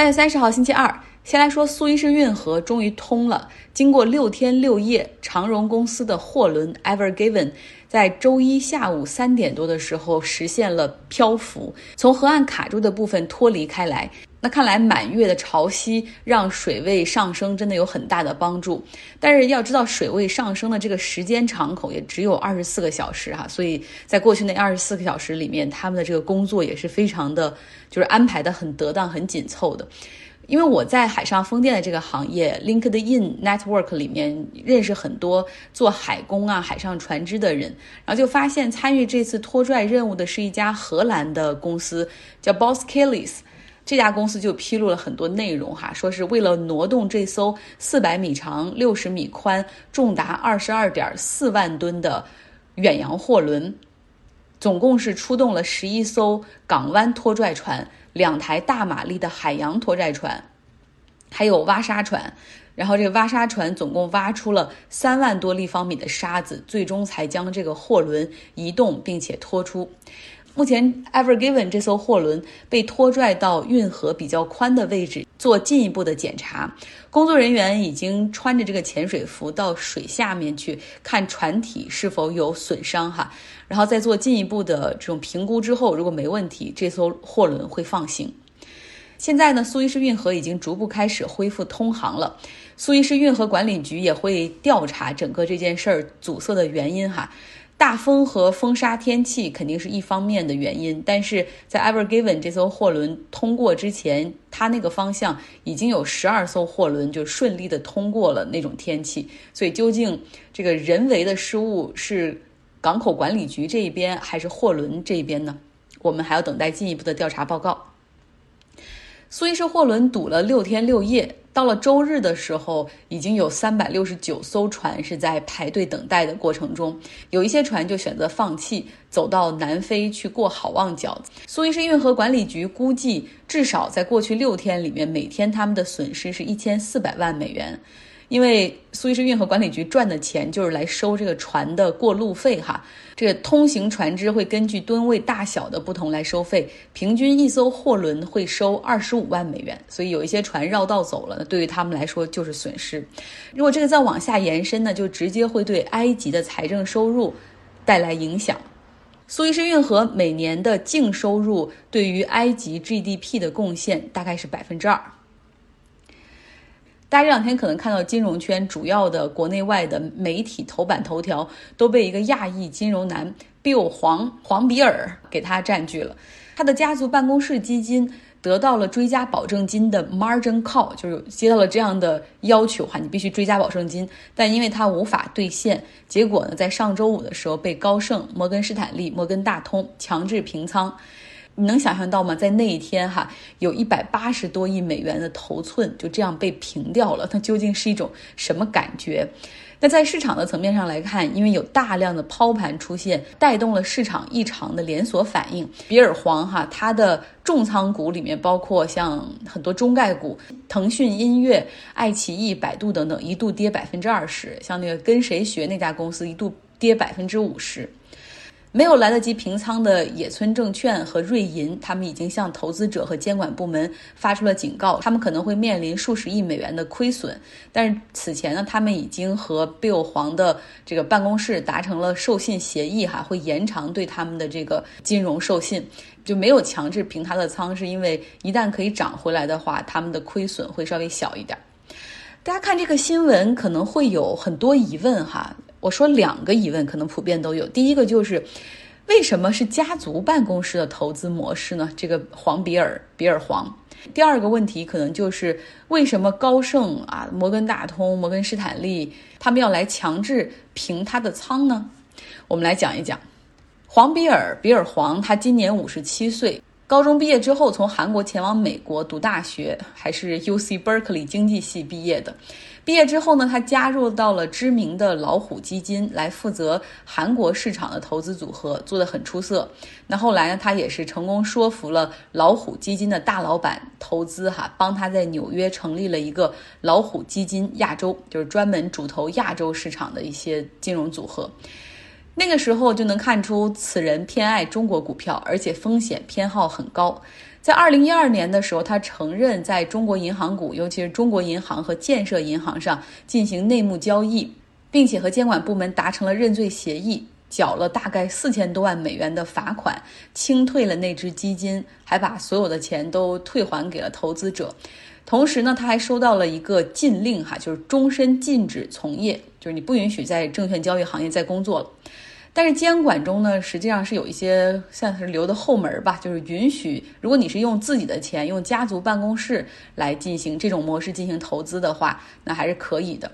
八月三十号星期二，先来说苏伊士运河终于通了。经过六天六夜，长荣公司的货轮 Ever Given 在周一下午三点多的时候实现了漂浮，从河岸卡住的部分脱离开来。那看来满月的潮汐让水位上升真的有很大的帮助，但是要知道水位上升的这个时间敞口也只有二十四个小时哈，所以在过去那二十四个小时里面，他们的这个工作也是非常的，就是安排的很得当、很紧凑的。因为我在海上风电的这个行业 LinkedIn Network 里面认识很多做海工啊、海上船只的人，然后就发现参与这次拖拽任务的是一家荷兰的公司，叫 Boss Kelly's。这家公司就披露了很多内容哈，说是为了挪动这艘四百米长、六十米宽、重达二十二点四万吨的远洋货轮，总共是出动了十一艘港湾拖拽船、两台大马力的海洋拖拽船，还有挖沙船。然后这个挖沙船总共挖出了三万多立方米的沙子，最终才将这个货轮移动并且拖出。目前，Ever Given 这艘货轮被拖拽到运河比较宽的位置做进一步的检查。工作人员已经穿着这个潜水服到水下面去看船体是否有损伤哈，然后再做进一步的这种评估之后，如果没问题，这艘货轮会放行。现在呢，苏伊士运河已经逐步开始恢复通航了。苏伊士运河管理局也会调查整个这件事儿阻塞的原因哈。大风和风沙天气肯定是一方面的原因，但是在 Ever Given 这艘货轮通过之前，它那个方向已经有十二艘货轮就顺利的通过了那种天气，所以究竟这个人为的失误是港口管理局这一边还是货轮这一边呢？我们还要等待进一步的调查报告。苏伊士货轮堵了六天六夜。到了周日的时候，已经有三百六十九艘船是在排队等待的过程中，有一些船就选择放弃，走到南非去过好望角。苏伊士运河管理局估计，至少在过去六天里面，每天他们的损失是一千四百万美元。因为苏伊士运河管理局赚的钱就是来收这个船的过路费哈，这个通行船只会根据吨位大小的不同来收费，平均一艘货轮会收二十五万美元，所以有一些船绕道走了，对于他们来说就是损失。如果这个再往下延伸呢，就直接会对埃及的财政收入带来影响。苏伊士运河每年的净收入对于埃及 GDP 的贡献大概是百分之二。大家这两天可能看到金融圈主要的国内外的媒体头版头条都被一个亚裔金融男 Bill 黄黄比尔给他占据了。他的家族办公室基金得到了追加保证金的 margin call，就是接到了这样的要求哈，你必须追加保证金。但因为他无法兑现，结果呢，在上周五的时候被高盛、摩根士坦利、摩根大通强制平仓。你能想象到吗？在那一天，哈，有一百八十多亿美元的头寸就这样被平掉了，它究竟是一种什么感觉？那在市场的层面上来看，因为有大量的抛盘出现，带动了市场异常的连锁反应。比尔黄哈，它的重仓股里面包括像很多中概股，腾讯音乐、爱奇艺、百度等等，一度跌百分之二十。像那个跟谁学那家公司，一度跌百分之五十。没有来得及平仓的野村证券和瑞银，他们已经向投资者和监管部门发出了警告，他们可能会面临数十亿美元的亏损。但是此前呢，他们已经和 Bill 黄的这个办公室达成了授信协议，哈，会延长对他们的这个金融授信，就没有强制平他的仓，是因为一旦可以涨回来的话，他们的亏损会稍微小一点。大家看这个新闻可能会有很多疑问，哈。我说两个疑问，可能普遍都有。第一个就是，为什么是家族办公室的投资模式呢？这个黄比尔比尔黄。第二个问题可能就是，为什么高盛啊、摩根大通、摩根士坦利他们要来强制平他的仓呢？我们来讲一讲，黄比尔比尔黄，他今年五十七岁。高中毕业之后，从韩国前往美国读大学，还是 U C Berkeley 经济系毕业的。毕业之后呢，他加入到了知名的老虎基金，来负责韩国市场的投资组合，做得很出色。那后来呢，他也是成功说服了老虎基金的大老板投资哈，帮他在纽约成立了一个老虎基金亚洲，就是专门主投亚洲市场的一些金融组合。那个时候就能看出此人偏爱中国股票，而且风险偏好很高。在二零一二年的时候，他承认在中国银行股，尤其是中国银行和建设银行上进行内幕交易，并且和监管部门达成了认罪协议，缴了大概四千多万美元的罚款，清退了那只基金，还把所有的钱都退还给了投资者。同时呢，他还收到了一个禁令，哈，就是终身禁止从业，就是你不允许在证券交易行业再工作了。但是监管中呢，实际上是有一些像是留的后门吧，就是允许，如果你是用自己的钱，用家族办公室来进行这种模式进行投资的话，那还是可以的。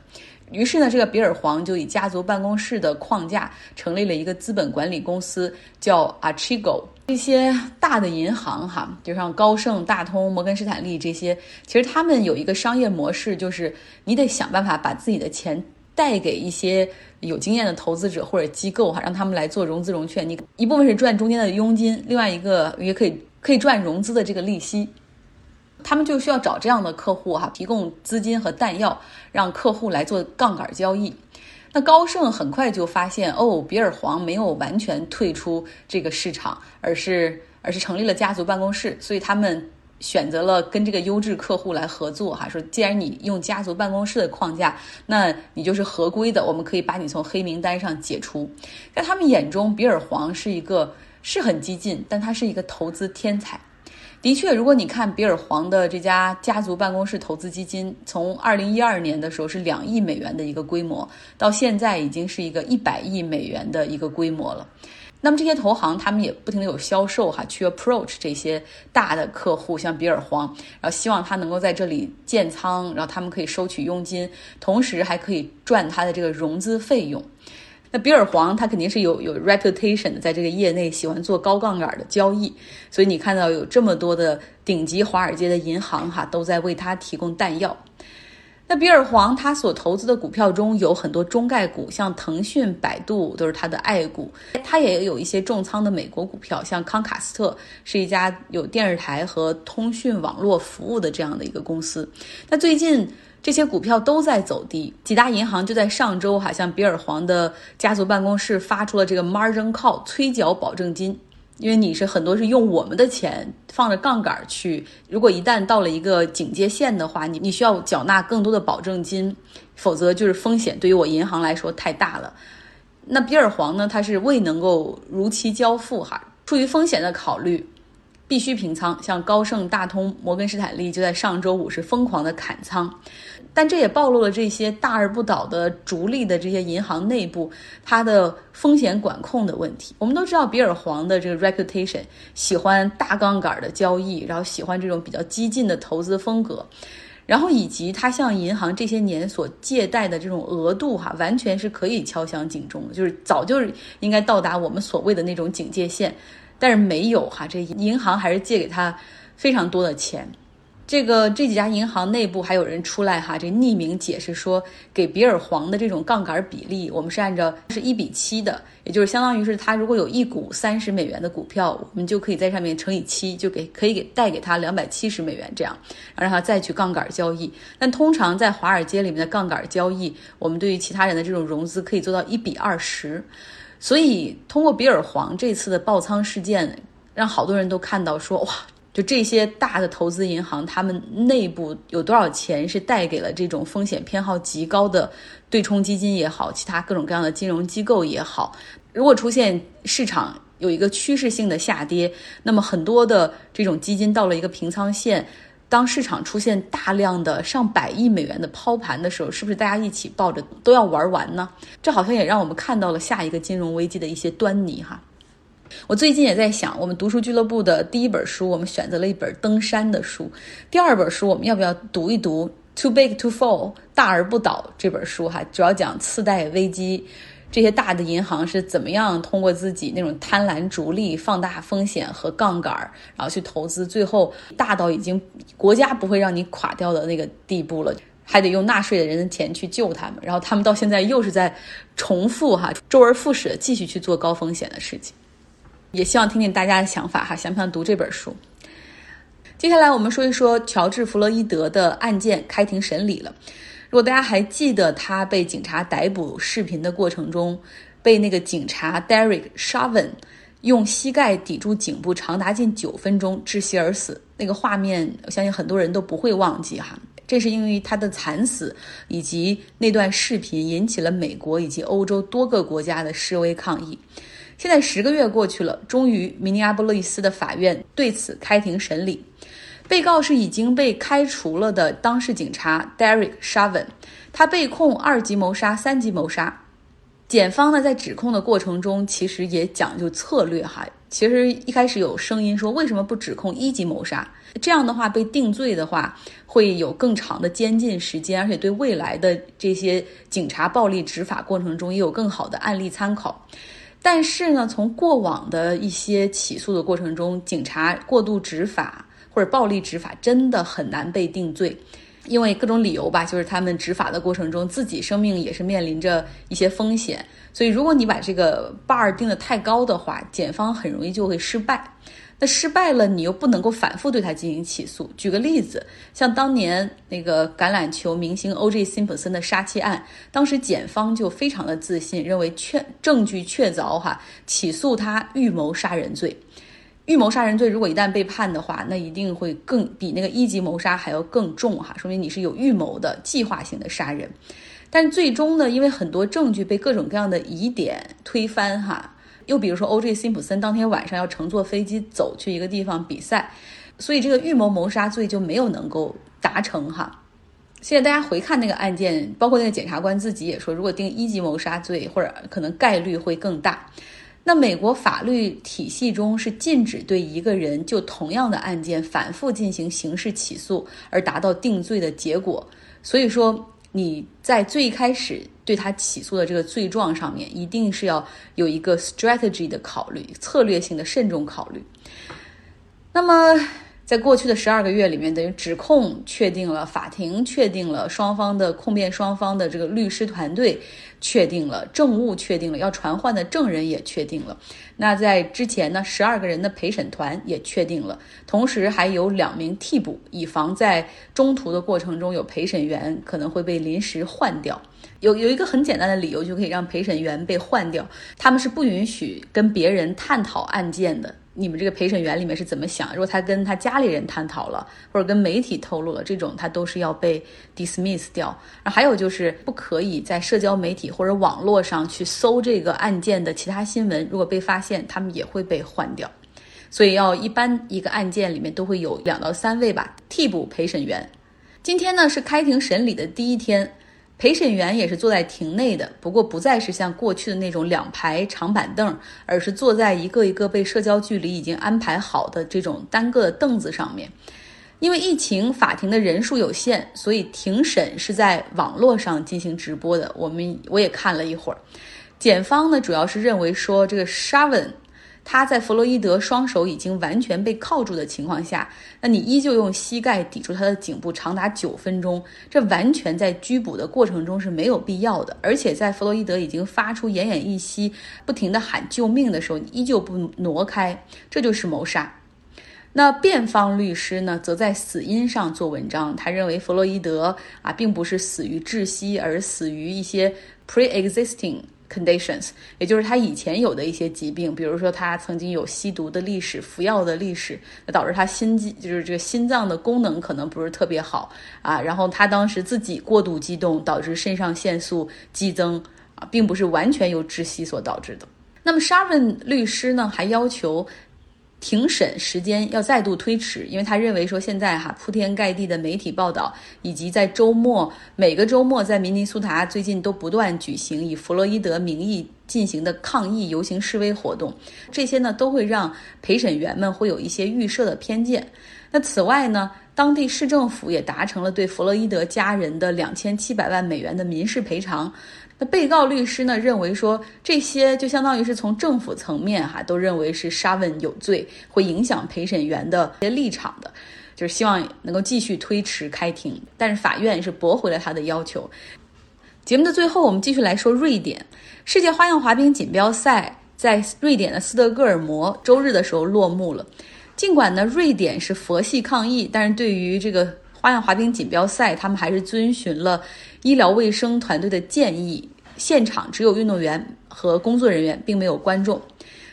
于是呢，这个比尔黄就以家族办公室的框架成立了一个资本管理公司，叫 Archigo。这些大的银行哈，就像高盛、大通、摩根士坦利这些，其实他们有一个商业模式，就是你得想办法把自己的钱。带给一些有经验的投资者或者机构哈，让他们来做融资融券。你一部分是赚中间的佣金，另外一个也可以可以赚融资的这个利息。他们就需要找这样的客户哈，提供资金和弹药，让客户来做杠杆交易。那高盛很快就发现，哦，比尔黄没有完全退出这个市场，而是而是成立了家族办公室，所以他们。选择了跟这个优质客户来合作，哈，说既然你用家族办公室的框架，那你就是合规的，我们可以把你从黑名单上解除。在他们眼中，比尔黄是一个是很激进，但他是一个投资天才。的确，如果你看比尔黄的这家家族办公室投资基金，从二零一二年的时候是两亿美元的一个规模，到现在已经是一个一百亿美元的一个规模了。那么这些投行，他们也不停的有销售哈，去 approach 这些大的客户，像比尔黄，然后希望他能够在这里建仓，然后他们可以收取佣金，同时还可以赚他的这个融资费用。那比尔黄他肯定是有有 reputation 的，在这个业内喜欢做高杠杆的交易，所以你看到有这么多的顶级华尔街的银行哈，都在为他提供弹药。那比尔黄他所投资的股票中有很多中概股，像腾讯、百度都是他的爱股。他也有一些重仓的美国股票，像康卡斯特是一家有电视台和通讯网络服务的这样的一个公司。那最近这些股票都在走低，几大银行就在上周哈向比尔黄的家族办公室发出了这个 margin call 催缴保证金。因为你是很多是用我们的钱放着杠杆去，如果一旦到了一个警戒线的话，你你需要缴纳更多的保证金，否则就是风险对于我银行来说太大了。那比尔黄呢，他是未能够如期交付哈，出于风险的考虑。必须平仓，像高盛、大通、摩根士坦利就在上周五是疯狂的砍仓，但这也暴露了这些大而不倒的逐利的这些银行内部它的风险管控的问题。我们都知道比尔黄的这个 reputation，喜欢大杠杆的交易，然后喜欢这种比较激进的投资风格，然后以及他向银行这些年所借贷的这种额度哈，完全是可以敲响警钟的，就是早就应该到达我们所谓的那种警戒线。但是没有哈，这银行还是借给他非常多的钱。这个这几家银行内部还有人出来哈，这匿名解释说，给比尔黄的这种杠杆比例，我们是按照是一比七的，也就是相当于是他如果有一股三十美元的股票，我们就可以在上面乘以七，就给可以给贷给他两百七十美元这样，然后让他再去杠杆交易。但通常在华尔街里面的杠杆交易，我们对于其他人的这种融资可以做到一比二十。所以，通过比尔黄这次的爆仓事件，让好多人都看到说，哇，就这些大的投资银行，他们内部有多少钱是贷给了这种风险偏好极高的对冲基金也好，其他各种各样的金融机构也好。如果出现市场有一个趋势性的下跌，那么很多的这种基金到了一个平仓线。当市场出现大量的上百亿美元的抛盘的时候，是不是大家一起抱着都要玩完呢？这好像也让我们看到了下一个金融危机的一些端倪哈。我最近也在想，我们读书俱乐部的第一本书，我们选择了一本登山的书；第二本书，我们要不要读一读《Too Big to Fall》大而不倒这本书哈？主要讲次贷危机。这些大的银行是怎么样通过自己那种贪婪逐利、放大风险和杠杆儿，然后去投资，最后大到已经国家不会让你垮掉的那个地步了，还得用纳税的人的钱去救他们，然后他们到现在又是在重复哈，周而复始的继续去做高风险的事情。也希望听听大家的想法哈，想不想读这本书？接下来我们说一说乔治·弗洛伊德的案件开庭审理了。如果大家还记得他被警察逮捕视频的过程中，被那个警察 Derek Chavin 用膝盖抵住颈部长达近九分钟，窒息而死。那个画面，我相信很多人都不会忘记哈。这是因为他的惨死以及那段视频引起了美国以及欧洲多个国家的示威抗议。现在十个月过去了，终于明尼阿波利斯的法院对此开庭审理。被告是已经被开除了的当事警察 Derek Chauvin，他被控二级谋杀、三级谋杀。检方呢，在指控的过程中，其实也讲究策略哈。其实一开始有声音说，为什么不指控一级谋杀？这样的话，被定罪的话，会有更长的监禁时间，而且对未来的这些警察暴力执法过程中也有更好的案例参考。但是呢，从过往的一些起诉的过程中，警察过度执法或者暴力执法，真的很难被定罪。因为各种理由吧，就是他们执法的过程中，自己生命也是面临着一些风险。所以，如果你把这个 bar 定的太高的话，检方很容易就会失败。那失败了，你又不能够反复对他进行起诉。举个例子，像当年那个橄榄球明星 O.J. 辛普森的杀妻案，当时检方就非常的自信，认为确证据确凿，哈，起诉他预谋杀人罪。预谋杀人罪如果一旦被判的话，那一定会更比那个一级谋杀还要更重哈，说明你是有预谋的计划性的杀人。但最终呢，因为很多证据被各种各样的疑点推翻哈，又比如说 O.J. 辛普森当天晚上要乘坐飞机走去一个地方比赛，所以这个预谋谋杀罪就没有能够达成哈。现在大家回看那个案件，包括那个检察官自己也说，如果定一级谋杀罪，或者可能概率会更大。那美国法律体系中是禁止对一个人就同样的案件反复进行刑事起诉而达到定罪的结果，所以说你在最开始对他起诉的这个罪状上面，一定是要有一个 strategy 的考虑，策略性的慎重考虑。那么。在过去的十二个月里面，等于指控确定了，法庭确定了，双方的控辩双方的这个律师团队确定了，证物确定了，要传唤的证人也确定了。那在之前呢，十二个人的陪审团也确定了，同时还有两名替补，以防在中途的过程中有陪审员可能会被临时换掉。有有一个很简单的理由就可以让陪审员被换掉，他们是不允许跟别人探讨案件的。你们这个陪审员里面是怎么想？如果他跟他家里人探讨了，或者跟媒体透露了，这种他都是要被 dismiss 掉。然后还有就是不可以在社交媒体或者网络上去搜这个案件的其他新闻，如果被发现，他们也会被换掉。所以要一般一个案件里面都会有两到三位吧替补陪审员。今天呢是开庭审理的第一天。陪审员也是坐在庭内的，不过不再是像过去的那种两排长板凳，而是坐在一个一个被社交距离已经安排好的这种单个的凳子上面。因为疫情，法庭的人数有限，所以庭审是在网络上进行直播的。我们我也看了一会儿，检方呢主要是认为说这个沙文。他在弗洛伊德双手已经完全被铐住的情况下，那你依旧用膝盖抵住他的颈部长达九分钟，这完全在拘捕的过程中是没有必要的。而且在弗洛伊德已经发出奄奄一息、不停地喊救命的时候，你依旧不挪开，这就是谋杀。那辩方律师呢，则在死因上做文章，他认为弗洛伊德啊，并不是死于窒息，而死于一些 pre-existing。conditions，也就是他以前有的一些疾病，比如说他曾经有吸毒的历史、服药的历史，导致他心肌就是这个心脏的功能可能不是特别好啊。然后他当时自己过度激动，导致肾上腺素激增啊，并不是完全由窒息所导致的。那么沙文律师呢，还要求。庭审时间要再度推迟，因为他认为说现在哈铺天盖地的媒体报道，以及在周末每个周末在明尼苏达最近都不断举行以弗洛伊德名义进行的抗议游行示威活动，这些呢都会让陪审员们会有一些预设的偏见。那此外呢，当地市政府也达成了对弗洛伊德家人的两千七百万美元的民事赔偿。那被告律师呢认为说，这些就相当于是从政府层面哈都认为是沙文有罪，会影响陪审员的一些立场的，就是希望能够继续推迟开庭。但是法院是驳回了他的要求。节目的最后，我们继续来说瑞典世界花样滑冰锦标赛在瑞典的斯德哥尔摩周日的时候落幕了。尽管呢，瑞典是佛系抗议，但是对于这个花样滑冰锦标赛，他们还是遵循了。医疗卫生团队的建议，现场只有运动员和工作人员，并没有观众。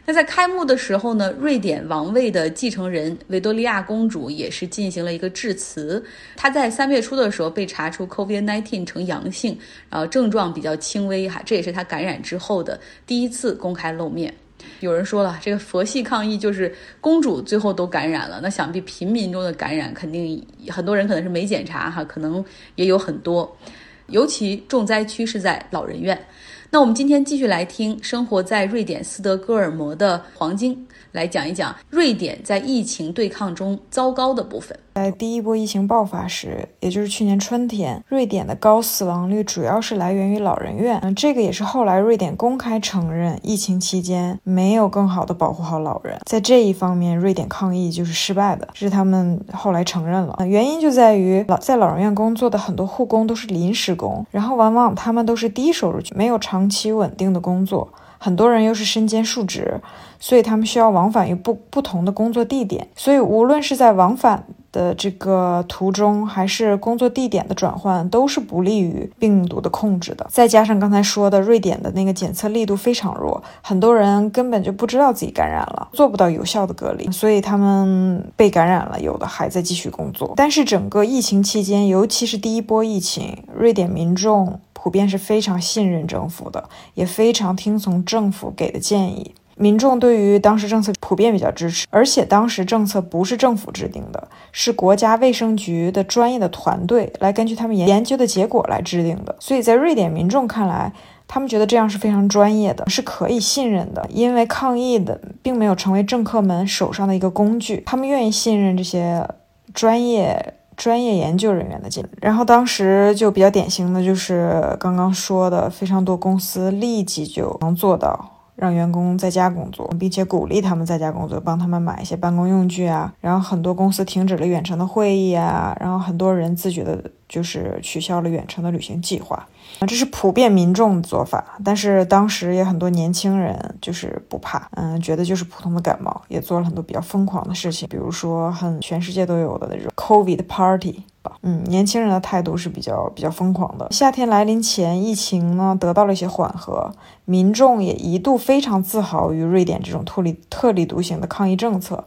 那在开幕的时候呢，瑞典王位的继承人维多利亚公主也是进行了一个致辞。她在三月初的时候被查出 COVID-19 呈阳性，然后症状比较轻微哈，这也是她感染之后的第一次公开露面。有人说了，这个佛系抗议就是公主最后都感染了，那想必平民中的感染肯定很多人可能是没检查哈，可能也有很多，尤其重灾区是在老人院。那我们今天继续来听生活在瑞典斯德哥尔摩的黄晶来讲一讲瑞典在疫情对抗中糟糕的部分。在第一波疫情爆发时，也就是去年春天，瑞典的高死亡率主要是来源于老人院。嗯，这个也是后来瑞典公开承认，疫情期间没有更好的保护好老人，在这一方面，瑞典抗疫就是失败的，这是他们后来承认了。原因就在于老在老人院工作的很多护工都是临时工，然后往往他们都是低收入，没有长期稳定的工作，很多人又是身兼数职，所以他们需要往返于不不同的工作地点，所以无论是在往返。的这个途中，还是工作地点的转换，都是不利于病毒的控制的。再加上刚才说的，瑞典的那个检测力度非常弱，很多人根本就不知道自己感染了，做不到有效的隔离，所以他们被感染了，有的还在继续工作。但是整个疫情期间，尤其是第一波疫情，瑞典民众普遍是非常信任政府的，也非常听从政府给的建议。民众对于当时政策普遍比较支持，而且当时政策不是政府制定的，是国家卫生局的专业的团队来根据他们研研究的结果来制定的。所以在瑞典民众看来，他们觉得这样是非常专业的，是可以信任的。因为抗疫的并没有成为政客们手上的一个工具，他们愿意信任这些专业专业研究人员的建议。然后当时就比较典型的就是刚刚说的，非常多公司立即就能做到。让员工在家工作，并且鼓励他们在家工作，帮他们买一些办公用具啊。然后很多公司停止了远程的会议啊，然后很多人自觉的就是取消了远程的旅行计划。这是普遍民众的做法。但是当时也很多年轻人就是不怕，嗯，觉得就是普通的感冒，也做了很多比较疯狂的事情，比如说很全世界都有的那种 COVID party。嗯，年轻人的态度是比较比较疯狂的。夏天来临前，疫情呢得到了一些缓和，民众也一度非常自豪于瑞典这种特立特立独行的抗疫政策，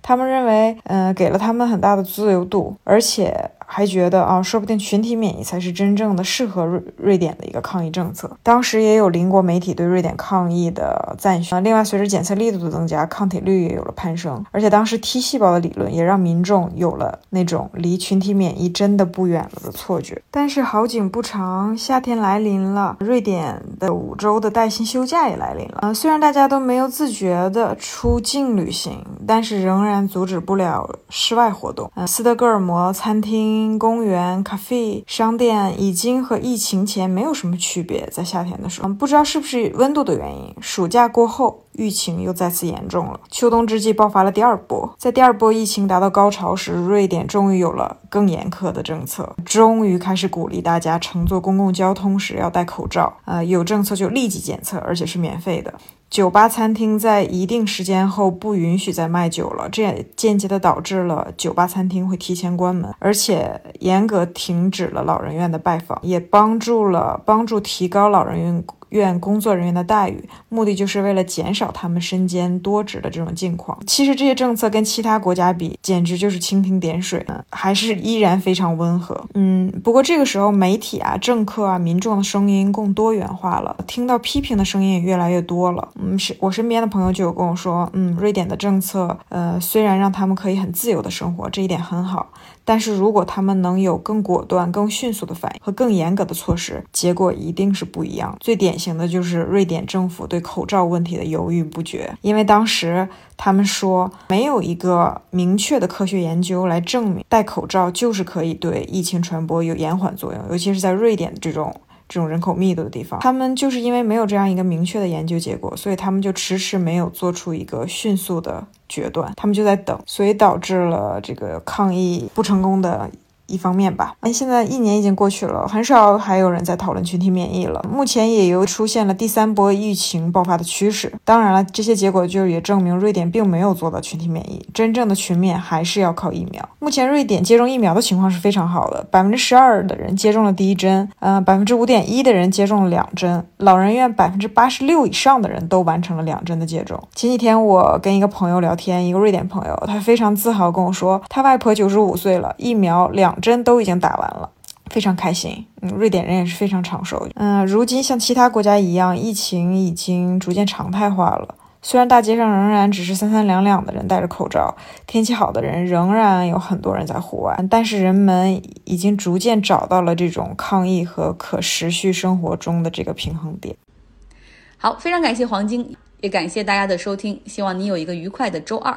他们认为，嗯，给了他们很大的自由度，而且。还觉得啊，说不定群体免疫才是真正的适合瑞瑞典的一个抗疫政策。当时也有邻国媒体对瑞典抗疫的赞许啊。另外，随着检测力度的增加，抗体率也有了攀升。而且当时 T 细胞的理论也让民众有了那种离群体免疫真的不远了的错觉。但是好景不长，夏天来临了，瑞典的五周的带薪休假也来临了。嗯，虽然大家都没有自觉的出境旅行，但是仍然阻止不了室外活动。嗯，斯德哥尔摩餐厅。公园、咖啡、商店已经和疫情前没有什么区别。在夏天的时候，不知道是不是温度的原因，暑假过后，疫情又再次严重了。秋冬之际爆发了第二波，在第二波疫情达到高潮时，瑞典终于有了更严苛的政策，终于开始鼓励大家乘坐公共交通时要戴口罩。呃，有政策就立即检测，而且是免费的。酒吧、餐厅在一定时间后不允许再卖酒了，这也间接的导致了酒吧、餐厅会提前关门，而且严格停止了老人院的拜访，也帮助了帮助提高老人院。院工作人员的待遇，目的就是为了减少他们身兼多职的这种境况。其实这些政策跟其他国家比，简直就是蜻蜓点水，呢，还是依然非常温和。嗯，不过这个时候媒体啊、政客啊、民众的声音更多元化了，听到批评的声音也越来越多了。嗯，是我身边的朋友就有跟我说，嗯，瑞典的政策，呃，虽然让他们可以很自由的生活，这一点很好。但是如果他们能有更果断、更迅速的反应和更严格的措施，结果一定是不一样。最典型的就是瑞典政府对口罩问题的犹豫不决，因为当时他们说没有一个明确的科学研究来证明戴口罩就是可以对疫情传播有延缓作用，尤其是在瑞典这种。这种人口密度的地方，他们就是因为没有这样一个明确的研究结果，所以他们就迟迟没有做出一个迅速的决断，他们就在等，所以导致了这个抗议不成功的。一方面吧。哎，现在一年已经过去了，很少还有人在讨论群体免疫了。目前也又出现了第三波疫情爆发的趋势。当然了，这些结果就也证明瑞典并没有做到群体免疫，真正的群免还是要靠疫苗。目前瑞典接种疫苗的情况是非常好的，百分之十二的人接种了第一针，呃，百分之五点一的人接种了两针，老人院百分之八十六以上的人都完成了两针的接种。前几天我跟一个朋友聊天，一个瑞典朋友，他非常自豪跟我说，他外婆九十五岁了，疫苗两针都已经打完了，非常开心。嗯，瑞典人也是非常长寿。嗯，如今像其他国家一样，疫情已经逐渐常态化了。虽然大街上仍然只是三三两两的人戴着口罩，天气好的人仍然有很多人在户外，但是人们已经逐渐找到了这种抗疫和可持续生活中的这个平衡点。好，非常感谢黄晶，也感谢大家的收听，希望你有一个愉快的周二。